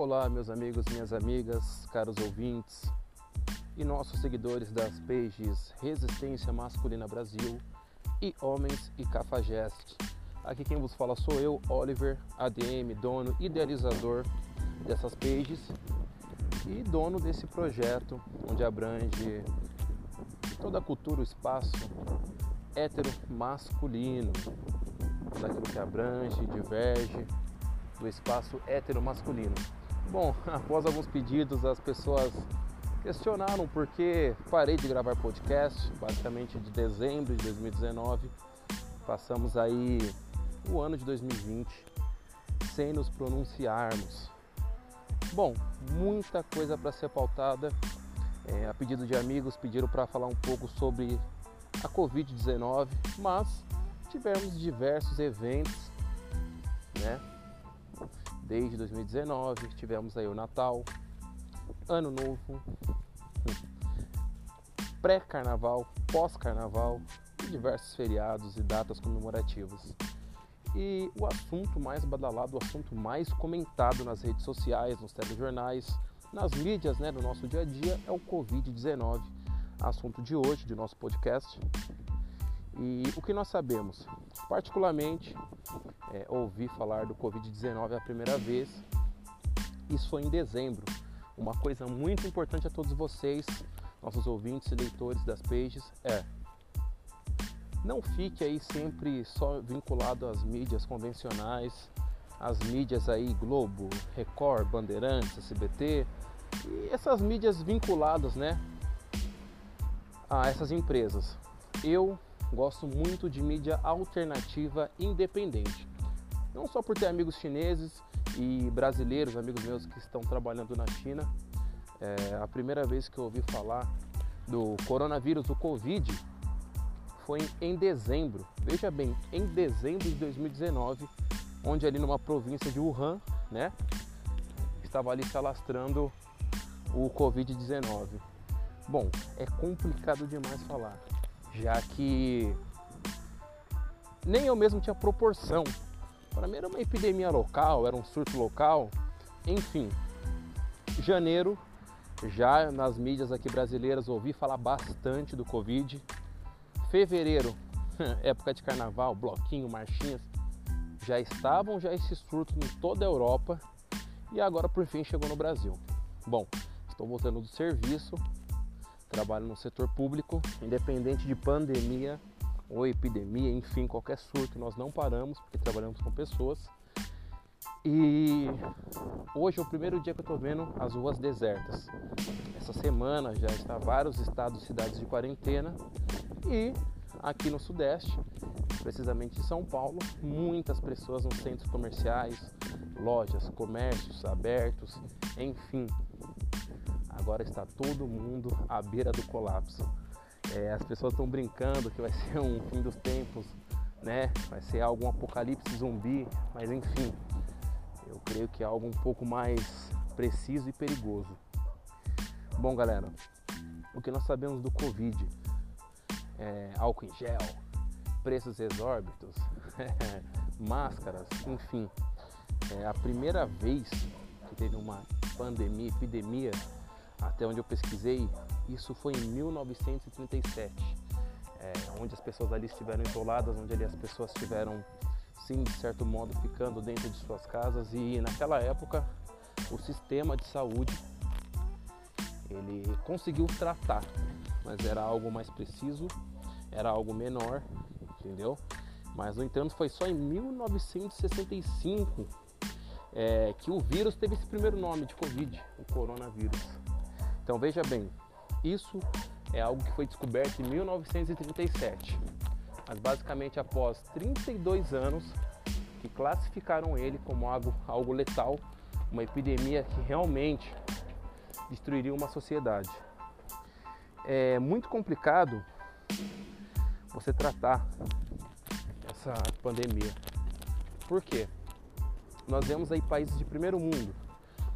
Olá, meus amigos, minhas amigas, caros ouvintes e nossos seguidores das pages Resistência Masculina Brasil e Homens e Cafajeste. Aqui quem vos fala sou eu, Oliver, ADM, dono, idealizador dessas pages e dono desse projeto onde abrange toda a cultura, o espaço hétero masculino, daquilo que abrange, diverge do espaço hétero masculino. Bom, após alguns pedidos, as pessoas questionaram por que parei de gravar podcast, basicamente de dezembro de 2019. Passamos aí o ano de 2020 sem nos pronunciarmos. Bom, muita coisa para ser pautada. É, a pedido de amigos, pediram para falar um pouco sobre a Covid-19, mas tivemos diversos eventos, né? Desde 2019, tivemos aí o Natal, Ano Novo, pré-carnaval, pós-carnaval e diversos feriados e datas comemorativas. E o assunto mais badalado, o assunto mais comentado nas redes sociais, nos telejornais, nas mídias, né, no nosso dia a dia é o Covid-19, assunto de hoje do nosso podcast. E o que nós sabemos? Particularmente, é, ouvi falar do Covid-19 a primeira vez, isso foi em dezembro. Uma coisa muito importante a todos vocês, nossos ouvintes e leitores das pages, é não fique aí sempre só vinculado às mídias convencionais, às mídias aí Globo, Record, Bandeirantes, SBT e essas mídias vinculadas, né, a essas empresas. Eu gosto muito de mídia alternativa independente. Não só por ter amigos chineses e brasileiros, amigos meus que estão trabalhando na China. É a primeira vez que eu ouvi falar do coronavírus, do Covid, foi em dezembro. Veja bem, em dezembro de 2019, onde ali numa província de Wuhan, né, estava ali se alastrando o Covid-19. Bom, é complicado demais falar, já que nem eu mesmo tinha proporção. Para mim era uma epidemia local, era um surto local, enfim. Janeiro, já nas mídias aqui brasileiras ouvi falar bastante do Covid. Fevereiro, época de carnaval, bloquinho, marchinhas, já estavam já esse surto em toda a Europa e agora por fim chegou no Brasil. Bom, estou voltando do serviço, trabalho no setor público, independente de pandemia ou epidemia, enfim, qualquer surto, nós não paramos porque trabalhamos com pessoas. E hoje é o primeiro dia que eu estou vendo as ruas desertas. Essa semana já está vários estados e cidades de quarentena e aqui no Sudeste, precisamente em São Paulo, muitas pessoas nos centros comerciais, lojas, comércios abertos, enfim, agora está todo mundo à beira do colapso. É, as pessoas estão brincando que vai ser um fim dos tempos, né? Vai ser algum apocalipse zumbi, mas enfim, eu creio que é algo um pouco mais preciso e perigoso. Bom, galera, o que nós sabemos do Covid? É, álcool em gel, preços exórbitos, máscaras, enfim. É a primeira vez que teve uma pandemia, epidemia até onde eu pesquisei, isso foi em 1937, é, onde as pessoas ali estiveram isoladas, onde ali as pessoas estiveram, sim, de certo modo, ficando dentro de suas casas e naquela época o sistema de saúde ele conseguiu tratar, mas era algo mais preciso, era algo menor, entendeu? Mas no entanto foi só em 1965 é, que o vírus teve esse primeiro nome de Covid, o coronavírus. Então veja bem, isso é algo que foi descoberto em 1937, mas basicamente após 32 anos que classificaram ele como algo, algo letal, uma epidemia que realmente destruiria uma sociedade. É muito complicado você tratar essa pandemia. Por quê? Nós vemos aí países de primeiro mundo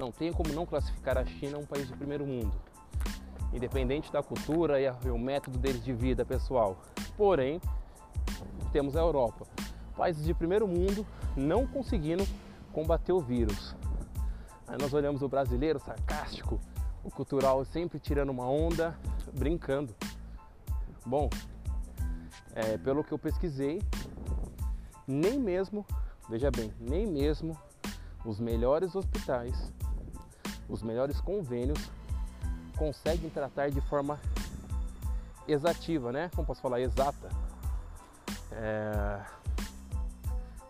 não tem como não classificar a China um país de primeiro mundo, independente da cultura e o método deles de vida pessoal. Porém, temos a Europa, países de primeiro mundo não conseguindo combater o vírus. Aí nós olhamos o brasileiro sarcástico, o cultural sempre tirando uma onda, brincando. Bom, é, pelo que eu pesquisei, nem mesmo, veja bem, nem mesmo os melhores hospitais, os melhores convênios conseguem tratar de forma exativa, né? Como posso falar, exata é,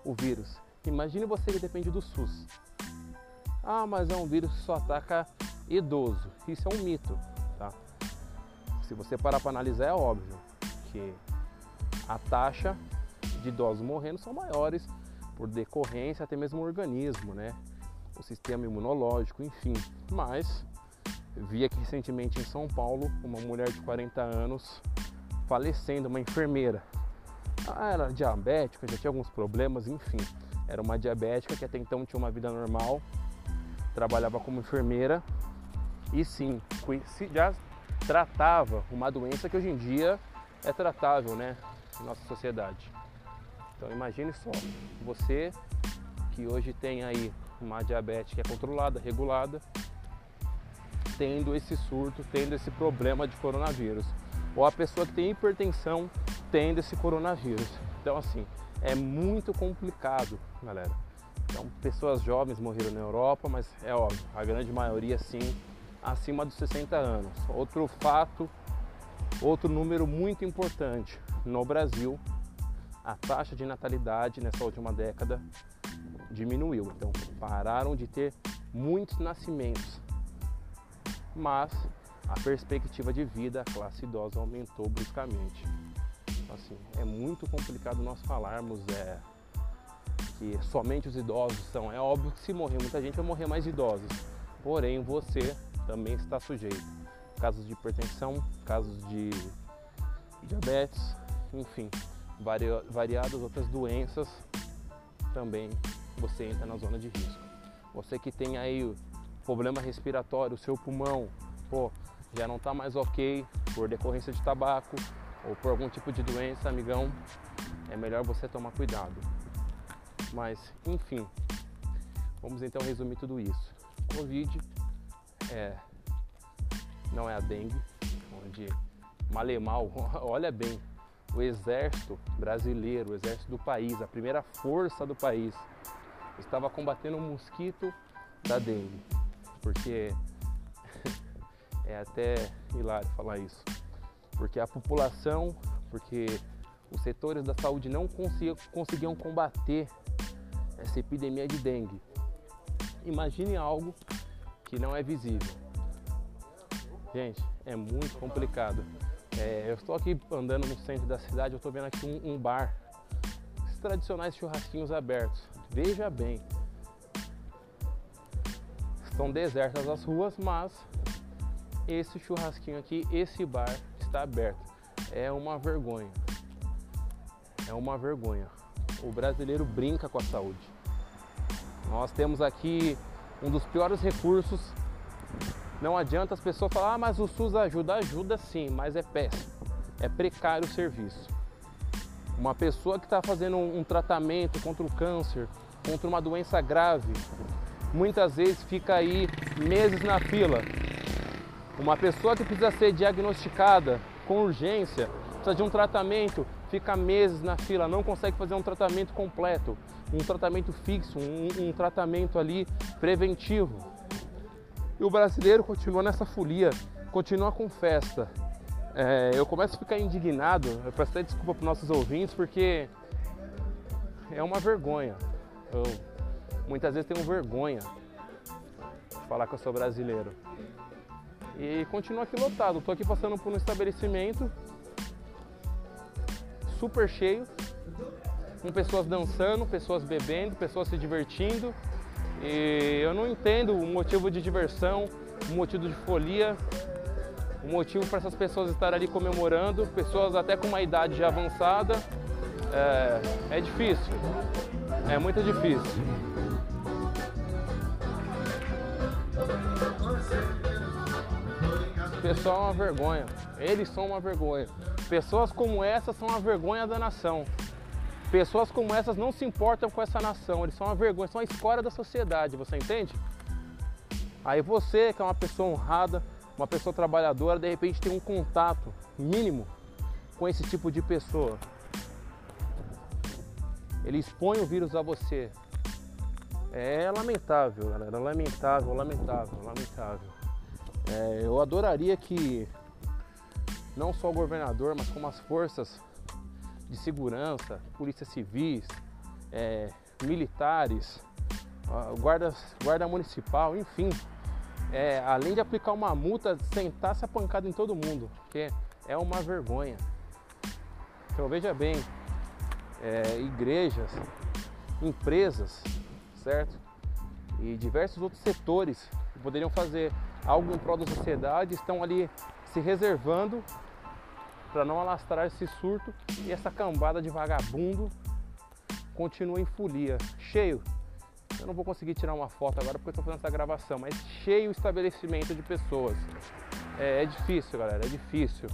o vírus. Imagine você que depende do SUS. Ah, mas é um vírus que só ataca idoso. Isso é um mito, tá? Se você parar para analisar, é óbvio que a taxa de idosos morrendo são maiores por decorrência até mesmo organismo, né? O sistema imunológico, enfim. Mas vi aqui recentemente em São Paulo uma mulher de 40 anos falecendo, uma enfermeira. Ah, era diabética, já tinha alguns problemas, enfim. Era uma diabética que até então tinha uma vida normal, trabalhava como enfermeira e sim, já tratava uma doença que hoje em dia é tratável, né, em nossa sociedade. Então imagine só, você que hoje tem aí uma diabetes que é controlada, regulada, tendo esse surto, tendo esse problema de coronavírus. Ou a pessoa que tem hipertensão tendo esse coronavírus. Então assim, é muito complicado, galera. Então, pessoas jovens morreram na Europa, mas é óbvio, a grande maioria sim acima dos 60 anos. Outro fato, outro número muito importante, no Brasil, a taxa de natalidade nessa última década diminuiu. Então, pararam de ter muitos nascimentos. Mas a perspectiva de vida, a classe idosa aumentou bruscamente. Então, assim, é muito complicado nós falarmos é, que somente os idosos são. É óbvio que se morrer muita gente vai morrer mais idosos. Porém, você também está sujeito. Casos de hipertensão, casos de diabetes, enfim, variadas outras doenças também você entra na zona de risco. Você que tem aí problema respiratório, o seu pulmão, pô, já não está mais ok por decorrência de tabaco ou por algum tipo de doença, amigão, é melhor você tomar cuidado. Mas, enfim, vamos então resumir tudo isso. Covid é, não é a dengue, onde malemal, olha bem, o exército brasileiro, o exército do país, a primeira força do país, estava combatendo o mosquito da dengue, porque é até hilário falar isso, porque a população, porque os setores da saúde não conseguiam combater essa epidemia de dengue. Imagine algo que não é visível. Gente, é muito complicado. É, eu estou aqui andando no centro da cidade, eu estou vendo aqui um, um bar. Esses tradicionais churrasquinhos abertos. Veja bem. Estão desertas as ruas, mas esse churrasquinho aqui, esse bar está aberto. É uma vergonha. É uma vergonha. O brasileiro brinca com a saúde. Nós temos aqui um dos piores recursos. Não adianta as pessoas falar, ah, mas o SUS ajuda. Ajuda sim, mas é péssimo. É precário o serviço. Uma pessoa que está fazendo um, tratamento contra o câncer, contra uma doença grave, muitas vezes fica aí meses na fila. Uma pessoa que precisa ser diagnosticada com urgência, precisa de um tratamento, fica meses na fila, não consegue fazer um tratamento completo um tratamento fixo, um, um tratamento ali preventivo. E o brasileiro continua nessa folia, continua com festa. É, eu começo a ficar indignado, eu peço até desculpa para os nossos ouvintes, porque é uma vergonha. Eu muitas vezes tenho vergonha de falar que eu sou brasileiro. E continua aqui lotado. Estou aqui passando por um estabelecimento super cheio, com pessoas dançando, pessoas bebendo, pessoas se divertindo. E eu não entendo o motivo de diversão, o motivo de folia, o motivo para essas pessoas estarem ali comemorando, pessoas até com uma idade já avançada. É, é difícil, é muito difícil. O pessoal é uma vergonha, eles são uma vergonha. Pessoas como essa são a vergonha da nação. Pessoas como essas não se importam com essa nação, eles são uma vergonha, são a escória da sociedade, você entende? Aí você, que é uma pessoa honrada, uma pessoa trabalhadora, de repente tem um contato mínimo com esse tipo de pessoa. Ele expõe o vírus a você. É lamentável, galera. Lamentável, lamentável, lamentável. É, eu adoraria que não só o governador, mas como as forças de segurança, polícia civis, é, militares, guarda, guarda municipal, enfim, é, além de aplicar uma multa, sentar-se a pancada em todo mundo, porque é uma vergonha. Então veja bem, é, igrejas, empresas, certo? E diversos outros setores que poderiam fazer algo em prol da sociedade estão ali se reservando para não alastrar esse surto e essa cambada de vagabundo continua em folia, cheio. Eu não vou conseguir tirar uma foto agora porque eu estou fazendo essa gravação, mas cheio o estabelecimento de pessoas. É, é difícil, galera, é difícil.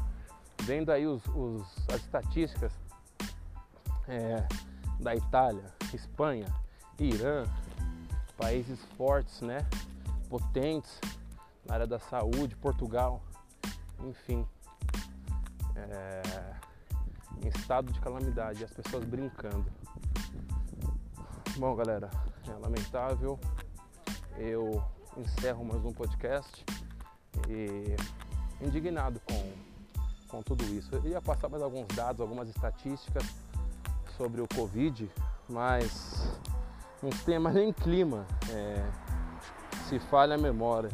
Vendo aí os, os as estatísticas é, da Itália, Espanha, Irã, países fortes, né? Potentes na área da saúde, Portugal, enfim é, em estado de calamidade, as pessoas brincando. Bom, galera, é lamentável. Eu encerro mais um podcast e indignado com, com tudo isso. Eu ia passar mais alguns dados, algumas estatísticas sobre o Covid, mas não tem mais nem clima. É, se falha a memória.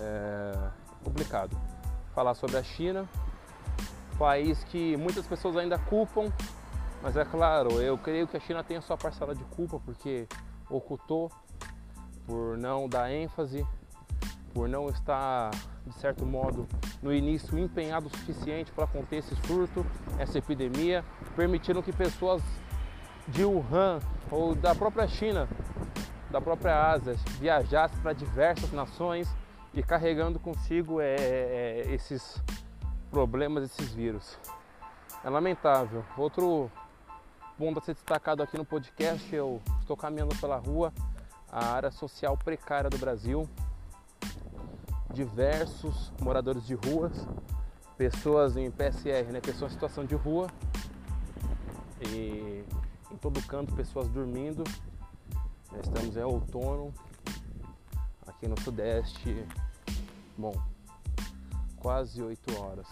É complicado. Falar sobre a China, país que muitas pessoas ainda culpam, mas é claro, eu creio que a China tem a sua parcela de culpa porque ocultou, por não dar ênfase, por não estar, de certo modo, no início empenhado o suficiente para conter esse surto, essa epidemia, permitindo que pessoas de Wuhan ou da própria China, da própria Ásia, viajassem para diversas nações e carregando consigo é, é, esses problemas desses vírus. É lamentável. Outro ponto a ser destacado aqui no podcast, eu estou caminhando pela rua, a área social precária do Brasil, diversos moradores de ruas, pessoas em PSR, né, pessoas em situação de rua, e em todo canto pessoas dormindo. Estamos em outono, aqui no Sudeste, bom, quase 8 horas.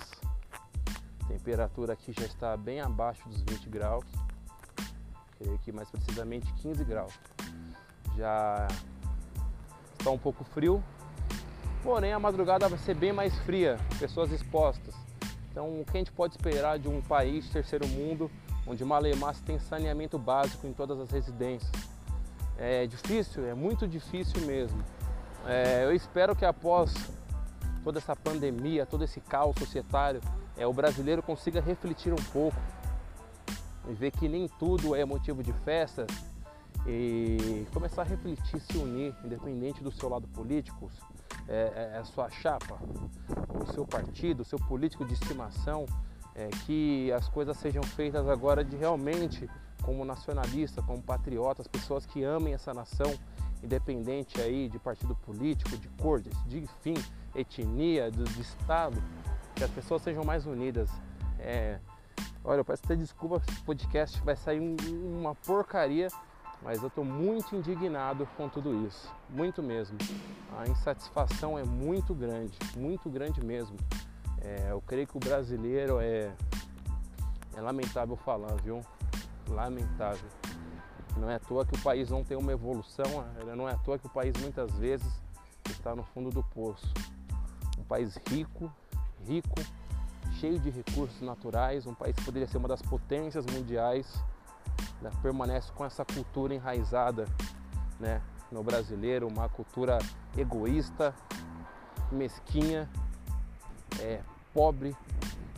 A temperatura aqui já está bem abaixo dos 20 graus, creio que mais precisamente 15 graus. Já está um pouco frio, porém a madrugada vai ser bem mais fria, pessoas expostas. Então, o que a gente pode esperar de um país terceiro mundo, onde Malemasse tem saneamento básico em todas as residências? É difícil, é muito difícil mesmo. É, eu espero que após toda essa pandemia, todo esse caos societário, é, o brasileiro consiga refletir um pouco e ver que nem tudo é motivo de festa e começar a refletir, se unir, independente do seu lado político, é, é, a sua chapa, o seu partido, o seu político de estimação, é, que as coisas sejam feitas agora de realmente como nacionalista, como patriotas, pessoas que amem essa nação, independente aí de partido político, de cor, de, de enfim, etnia, do, de estado, que as pessoas sejam mais unidas. É, olha, eu peço até desculpa, esse podcast vai sair um, uma porcaria, mas eu estou muito indignado com tudo isso, muito mesmo. A insatisfação é muito grande, muito grande mesmo. É, eu creio que o brasileiro é, é lamentável falar, viu? Lamentável. Não é à toa que o país não tem uma evolução, não é à toa que o país muitas vezes está no fundo do poço país rico, rico, cheio de recursos naturais, um país que poderia ser uma das potências mundiais, né, permanece com essa cultura enraizada né, no brasileiro, uma cultura egoísta, mesquinha, é, pobre.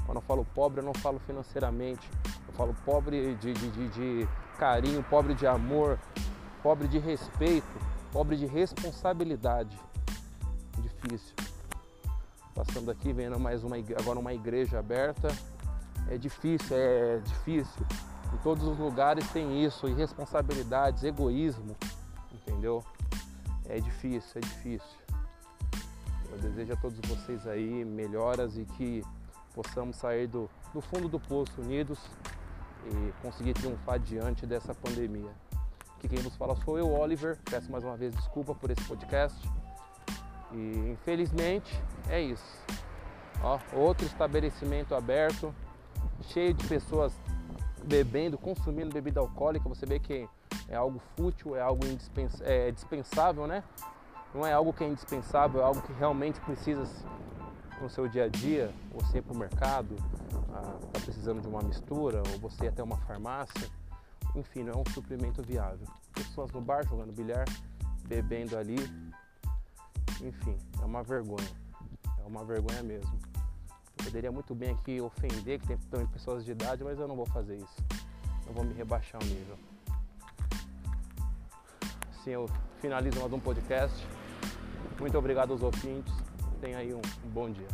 Quando eu falo pobre, eu não falo financeiramente, eu falo pobre de, de, de, de carinho, pobre de amor, pobre de respeito, pobre de responsabilidade. Difícil passando aqui, vendo mais uma agora uma igreja aberta. É difícil, é difícil. Em todos os lugares tem isso, irresponsabilidades, egoísmo, entendeu? É difícil, é difícil. Eu desejo a todos vocês aí melhoras e que possamos sair do, do fundo do poço unidos e conseguir triunfar diante dessa pandemia. Que quem nos fala sou eu, Oliver. Peço mais uma vez desculpa por esse podcast. E infelizmente é isso. Ó, outro estabelecimento aberto, cheio de pessoas bebendo, consumindo bebida alcoólica. Você vê que é algo fútil, é algo indispensável, é dispensável, né? Não é algo que é indispensável, é algo que realmente precisa no seu dia a dia, você ir para o mercado, está ah, precisando de uma mistura, ou você ir até uma farmácia, enfim, não é um suprimento viável. Pessoas no bar jogando bilhar, bebendo ali, enfim, é uma vergonha, é uma vergonha mesmo. Eu poderia muito bem aqui ofender que tem também pessoas de idade, mas eu não vou fazer isso. Eu vou me rebaixar o nível. Assim eu finalizo mais um podcast. Muito obrigado aos ouvintes. Tenha aí um, um bom dia.